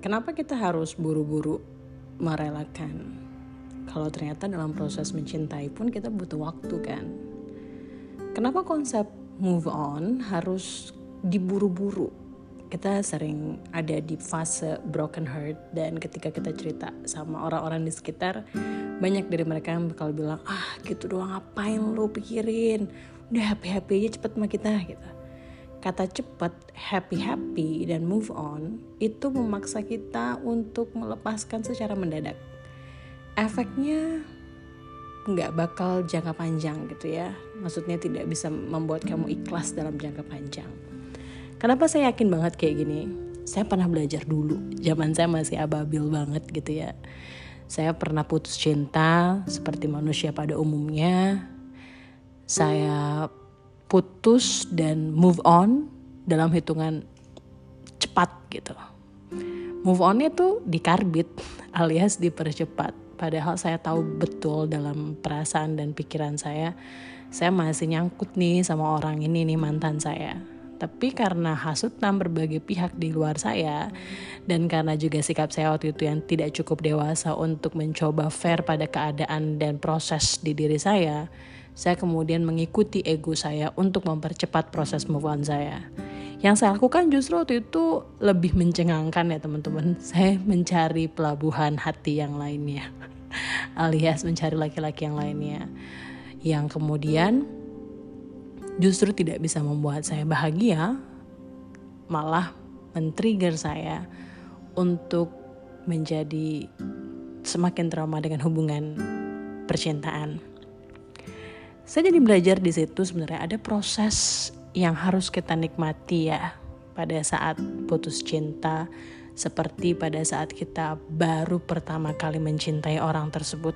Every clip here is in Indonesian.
kenapa kita harus buru-buru merelakan? Kalau ternyata dalam proses mencintai pun kita butuh waktu kan? Kenapa konsep move on harus diburu-buru? Kita sering ada di fase broken heart dan ketika kita cerita sama orang-orang di sekitar banyak dari mereka yang bakal bilang ah gitu doang ngapain lo pikirin? Udah happy happy aja cepet sama kita gitu kata cepet happy happy dan move on itu memaksa kita untuk melepaskan secara mendadak efeknya nggak bakal jangka panjang gitu ya maksudnya tidak bisa membuat kamu ikhlas dalam jangka panjang Kenapa saya yakin banget kayak gini? Saya pernah belajar dulu, zaman saya masih ababil banget gitu ya. Saya pernah putus cinta seperti manusia pada umumnya. Saya putus dan move on dalam hitungan cepat gitu. Move onnya tuh dikarbit alias dipercepat. Padahal saya tahu betul dalam perasaan dan pikiran saya, saya masih nyangkut nih sama orang ini nih mantan saya tapi karena hasutan berbagai pihak di luar saya dan karena juga sikap saya waktu itu yang tidak cukup dewasa untuk mencoba fair pada keadaan dan proses di diri saya, saya kemudian mengikuti ego saya untuk mempercepat proses move on saya. Yang saya lakukan justru waktu itu lebih mencengangkan ya teman-teman. Saya mencari pelabuhan hati yang lainnya. Alias mencari laki-laki yang lainnya. Yang kemudian justru tidak bisa membuat saya bahagia, malah men-trigger saya untuk menjadi semakin trauma dengan hubungan percintaan. Saya jadi belajar di situ sebenarnya ada proses yang harus kita nikmati ya pada saat putus cinta seperti pada saat kita baru pertama kali mencintai orang tersebut.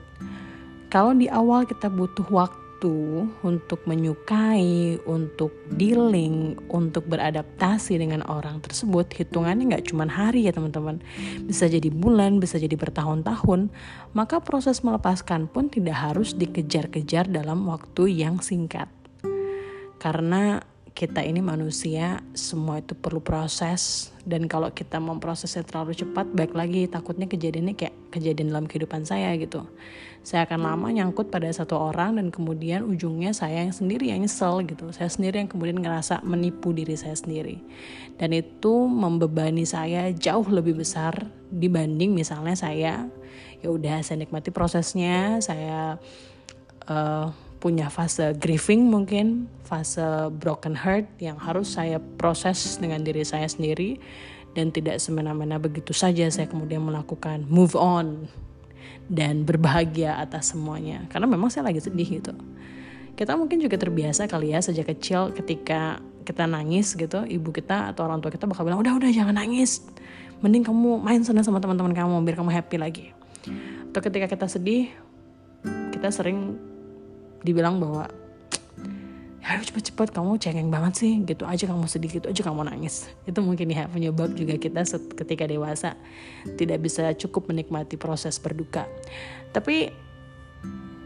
Kalau di awal kita butuh waktu waktu untuk menyukai, untuk dealing, untuk beradaptasi dengan orang tersebut, hitungannya nggak cuma hari ya teman-teman. Bisa jadi bulan, bisa jadi bertahun-tahun. Maka proses melepaskan pun tidak harus dikejar-kejar dalam waktu yang singkat. Karena kita ini manusia, semua itu perlu proses dan kalau kita memprosesnya terlalu cepat, baik lagi takutnya kejadiannya kayak kejadian dalam kehidupan saya gitu. Saya akan lama nyangkut pada satu orang dan kemudian ujungnya saya yang sendiri yang nyesel gitu. Saya sendiri yang kemudian ngerasa menipu diri saya sendiri. Dan itu membebani saya jauh lebih besar dibanding misalnya saya ya udah saya nikmati prosesnya, saya uh, punya fase grieving mungkin, fase broken heart yang harus saya proses dengan diri saya sendiri dan tidak semena-mena begitu saja saya kemudian melakukan move on dan berbahagia atas semuanya karena memang saya lagi sedih gitu. Kita mungkin juga terbiasa kali ya sejak kecil ketika kita nangis gitu, ibu kita atau orang tua kita bakal bilang udah udah jangan nangis, mending kamu main sana sama teman-teman kamu biar kamu happy lagi. Atau ketika kita sedih, kita sering dibilang bahwa ya cepet-cepet kamu cengeng banget sih gitu aja kamu sedih gitu aja kamu nangis. Itu mungkin ya penyebab juga kita ketika dewasa tidak bisa cukup menikmati proses berduka. Tapi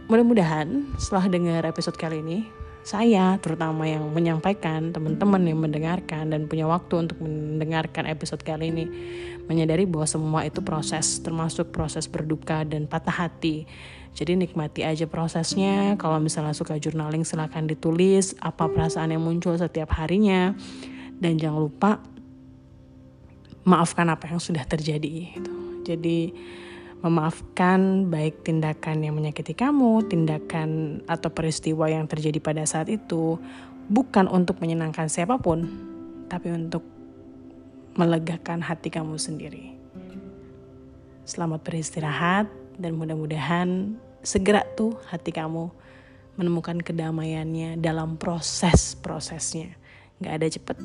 mudah-mudahan setelah dengar episode kali ini saya terutama yang menyampaikan teman-teman yang mendengarkan dan punya waktu untuk mendengarkan episode kali ini menyadari bahwa semua itu proses termasuk proses berduka dan patah hati jadi nikmati aja prosesnya. Kalau misalnya suka journaling silahkan ditulis apa perasaan yang muncul setiap harinya. Dan jangan lupa maafkan apa yang sudah terjadi. Gitu. Jadi memaafkan baik tindakan yang menyakiti kamu, tindakan atau peristiwa yang terjadi pada saat itu bukan untuk menyenangkan siapa pun, tapi untuk melegakan hati kamu sendiri. Selamat beristirahat dan mudah-mudahan segera tuh hati kamu menemukan kedamaiannya dalam proses-prosesnya. Gak ada cepet,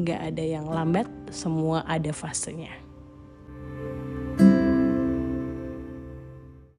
gak ada yang lambat, semua ada fasenya.